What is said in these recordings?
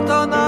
大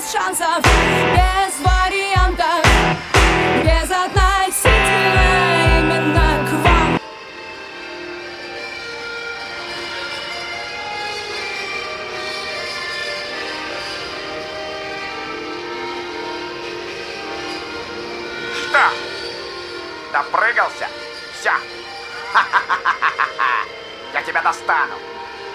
без шансов, без вариантов, без относительно именно к вам. Что? Допрыгался? Все. Я тебя достану.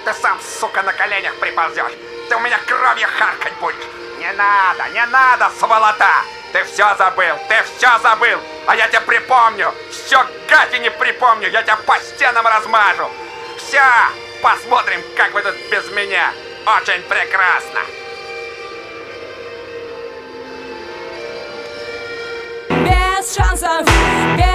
Ты сам, сука, на коленях приползешь. Ты у меня кровью харкать будешь. Не надо, не надо, сволота. Ты все забыл, ты все забыл. А я тебе припомню. Все гати не припомню. Я тебя по стенам размажу. Все, посмотрим, как вы тут без меня. Очень прекрасно. Без шансов, без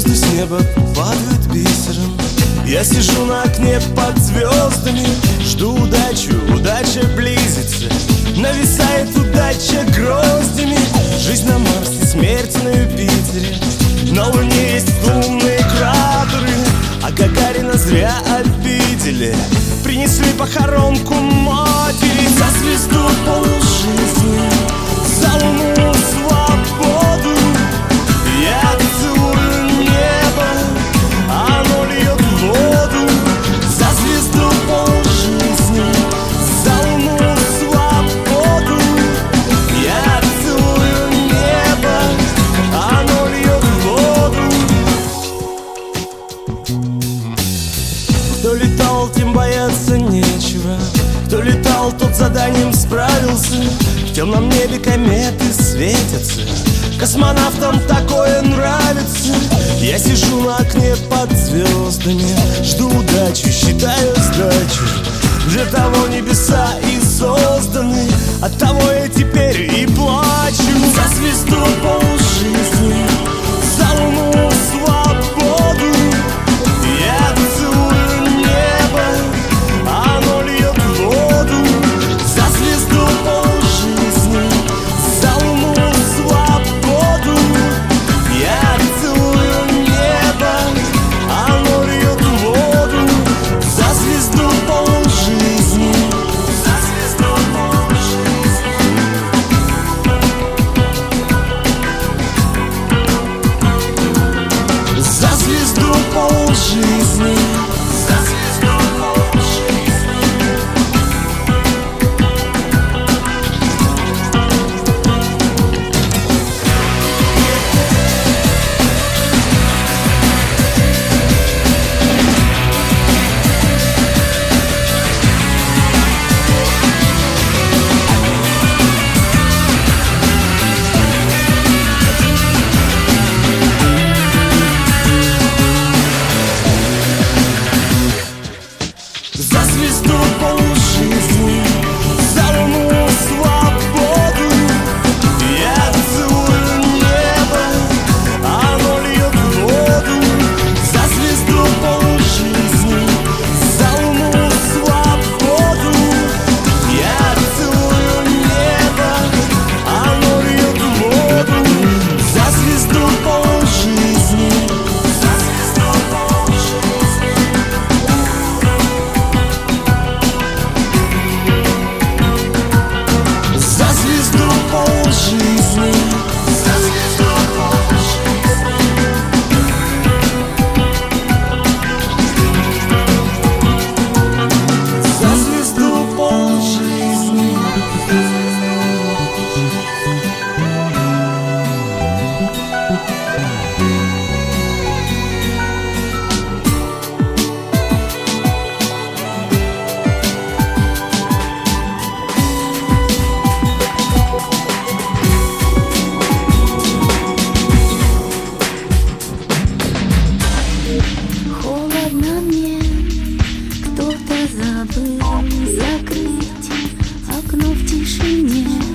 Звезды с неба падают бисером. Я сижу на окне под звездами Жду удачу, удача близится. Нависает удача гроздями. Жизнь на Марсе, смерть на Юпитере. На Луне есть лунные кратеры А Гагарина зря обидели. Принесли похоронку матери За звезду полжизни За луну свободу заданием справился. В темном небе кометы светятся. Космонавтам такое нравится. Я сижу на окне под звездами. Жду удачу, считаю сдачу. Для того небеса и созданы От того я теперь и плачу. За звезду полжизни забыл закрыть окно в тишине.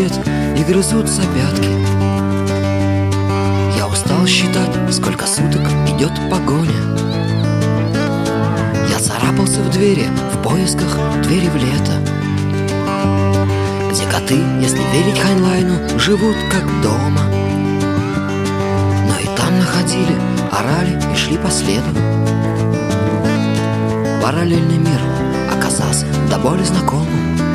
След и грызут за пятки. Я устал считать, сколько суток идет погоня. Я царапался в двери в поисках двери в лето. Где коты, если верить Хайнлайну, живут как дома. Но и там находили, орали и шли по следу. Параллельный мир оказался до боли знакомым.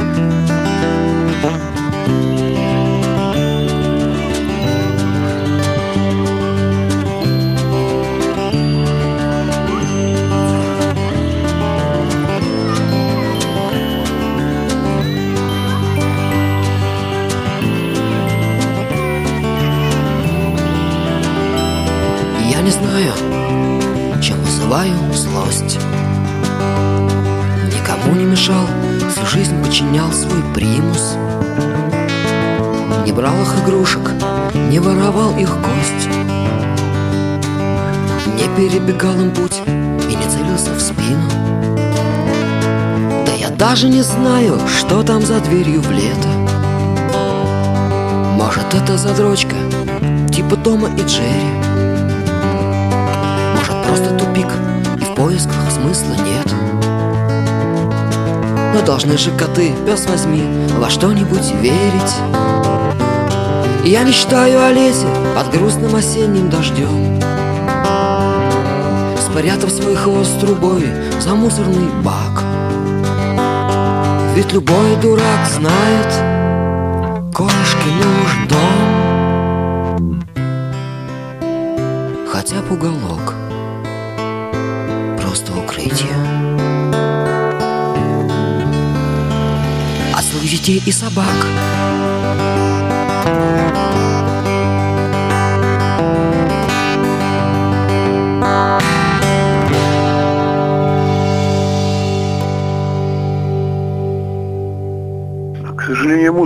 Перебегал им путь и не целился в спину. Да я даже не знаю, что там за дверью в лето. Может это задрочка, типа Тома и Джерри. Может, просто тупик И в поисках смысла нет. Но должны же коты, пес возьми Во что-нибудь верить. Я мечтаю о лесе Под грустным осенним дождем Спрятав свой хвост трубой За мусорный бак. Ведь любой дурак знает Кошке нужен дом. Хотя бы уголок Просто укрытие От своих детей и собак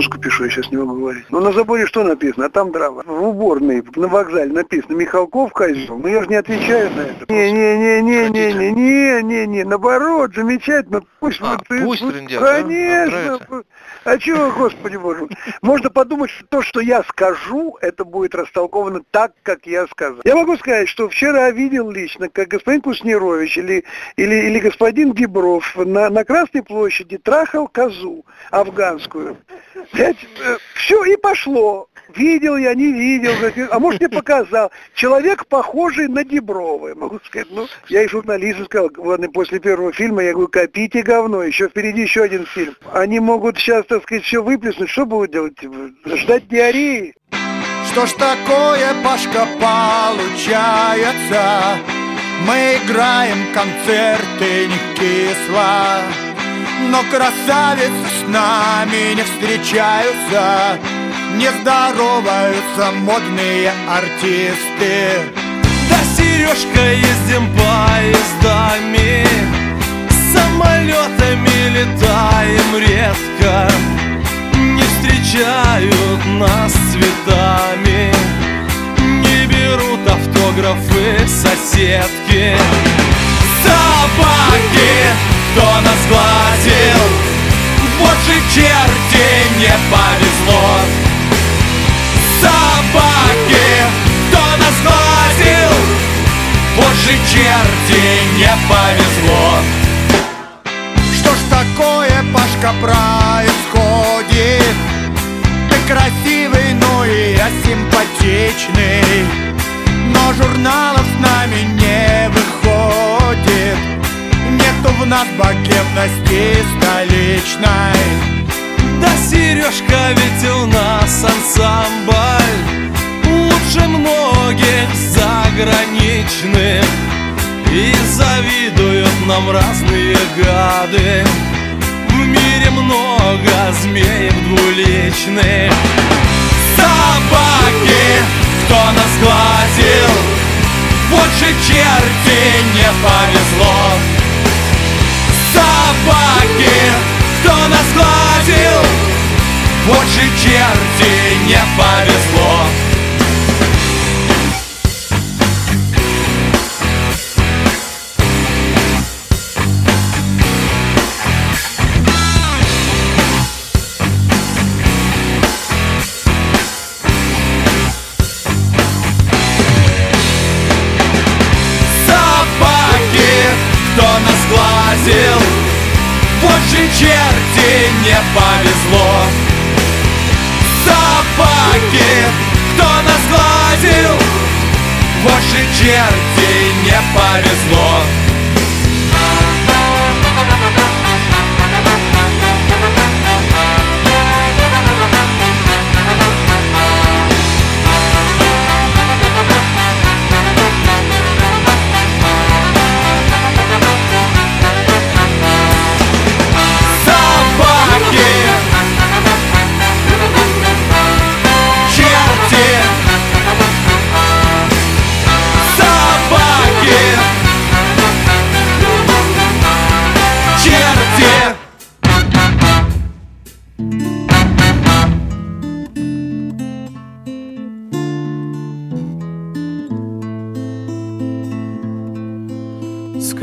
музыку пишу, я сейчас не могу говорить. Но на заборе что написано? А там драма. В уборной, на вокзале написано Михалков козел. Но я же не отвечаю на это. Не-не-не-не-не-не-не-не, наоборот, замечательно. Пусть А, вот ты- пусть вот, трындят, да? Конечно. Нравится? А чего, господи боже. Можно подумать, что то, что я скажу, это будет растолковано так, как я сказал. Я могу сказать, что вчера видел лично, как господин Куснирович или, или, или господин Дебров на, на Красной площади трахал козу афганскую. Все, и пошло. Видел я, не видел, а может мне показал. Человек, похожий на Деброва, я могу сказать. Ну, я и журналисту сказал, ладно, после первого фильма, я говорю, копите говно, еще впереди еще один фильм. Они могут сейчас, так сказать, все выплеснуть, что будут делать? Ждать диареи? Что ж такое, Пашка, получается? Мы играем концерты не кисло Но красавицы с нами не встречаются Не здороваются модные артисты Да, Сережка, ездим поездами Самолетами летаем редко. Не встречают нас цветами. Не берут автографы соседки. Собаки, кто нас глазил Вот же черти, не повезло. Собаки, кто нас глазил Вот же черти, не повезло такое, Пашка, происходит? Ты красивый, ну и я симпатичный. Но журналов с нами не выходит. Нету в нас богемности столичной. Да, Сережка, ведь у нас ансамбль. Лучше многих заграничных И завидуют нам разные гады. В мире много змеев двуличных. Собаки, кто нас глазил Вот черти, не повезло. Собаки, кто нас глазил Вот черти, не повезло Вот же черти, не повезло. Собаки, кто нас глазил Вот же черти, не повезло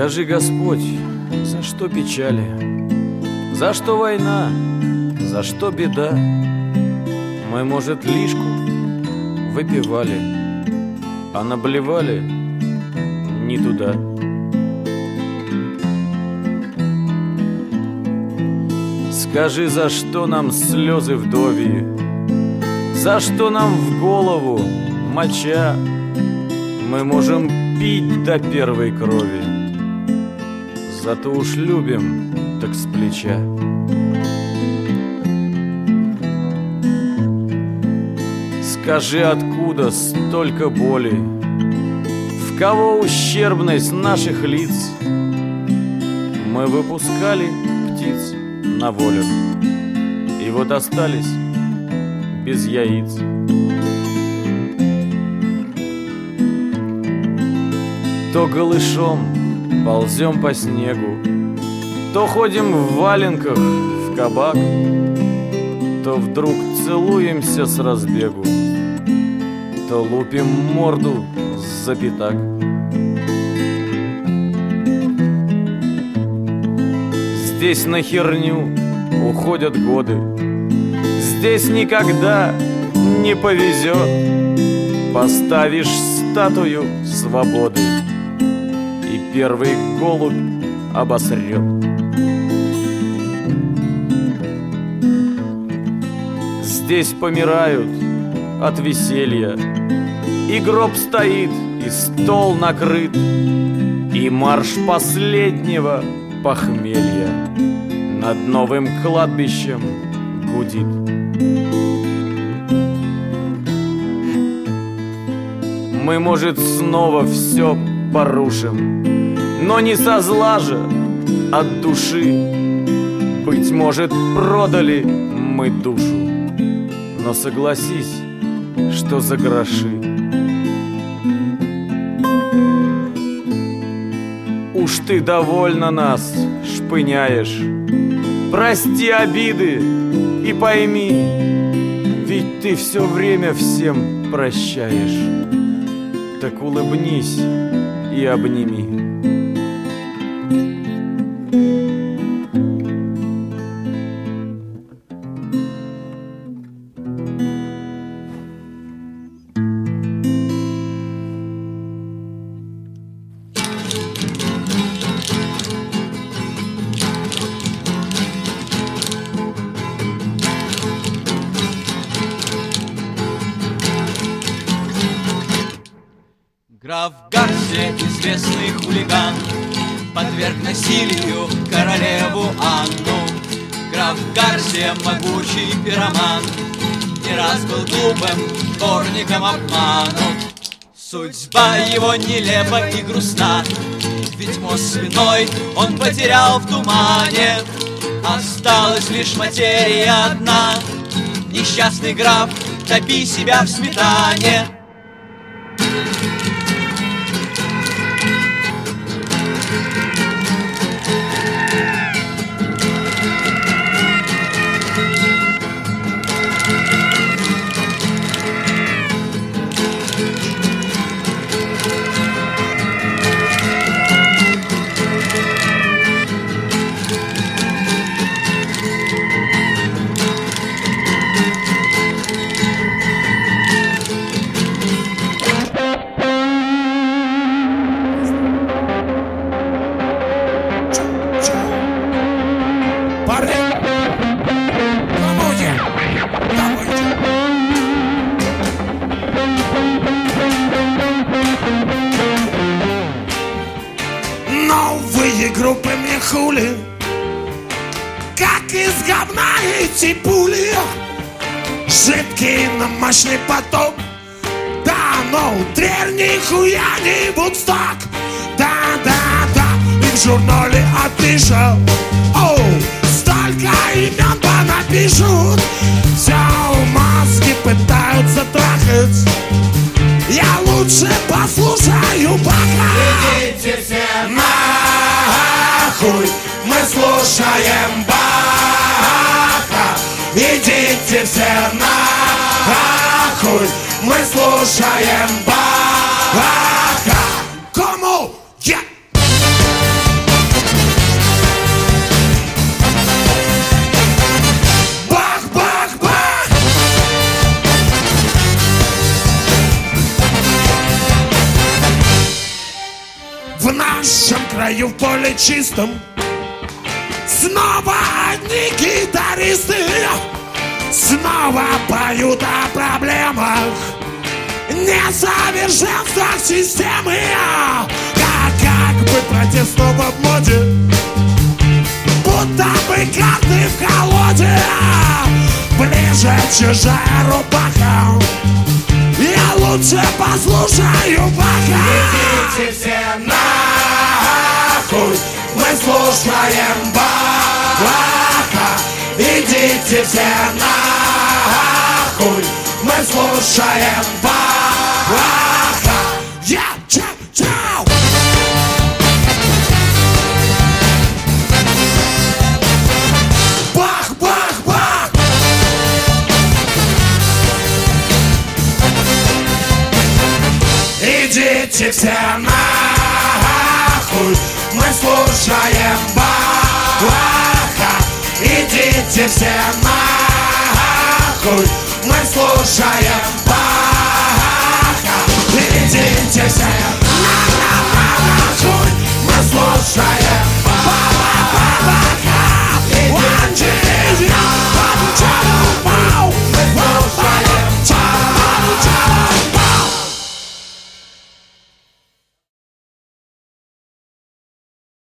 Скажи, Господь, за что печали? За что война? За что беда? Мы, может, лишку выпивали, а наблевали не туда. Скажи, за что нам слезы вдовьи? За что нам в голову моча? Мы можем пить до первой крови Зато уж любим, так с плеча. Скажи, откуда столько боли? В кого ущербность наших лиц? Мы выпускали птиц на волю, И вот остались без яиц. То голышом, ползем по снегу. То ходим в валенках в кабак То вдруг целуемся с разбегу То лупим морду за пятак. Здесь на херню уходят годы Здесь никогда не повезет. Поставишь статую свободы первый голубь обосрет Здесь помирают от веселья И гроб стоит, и стол накрыт И марш последнего похмелья Над новым кладбищем гудит. Мы, может, снова все порушим Но не со зла же, от души. Быть может, продали мы душу. Но согласись, что за гроши. Уж ты довольно нас шпыняешь. Прости обиды и пойми Ведь ты все время всем прощаешь. Так улыбнись и обними его нелепа и грустна, Ведь мост свиной он потерял в тумане. Осталась лишь материя одна, Несчастный граф, топи себя в сметане. Краю в поле чистом. Снова одни гитаристы. Снова поют о проблемах Несовершенствах системы. Как, как бы протест снова в моде Будто бы карты в колоде Ближе чужая рубаха лучше послушаю пока Идите все нахуй Мы слушаем Баха Идите все нахуй. Мы слушаем Баха Я чау чау мы слушаем Баха. Идите все нахуй. Мы слушаем Баха. Идите все нахуй. Мы слушаем Баха. Идите. все нахуй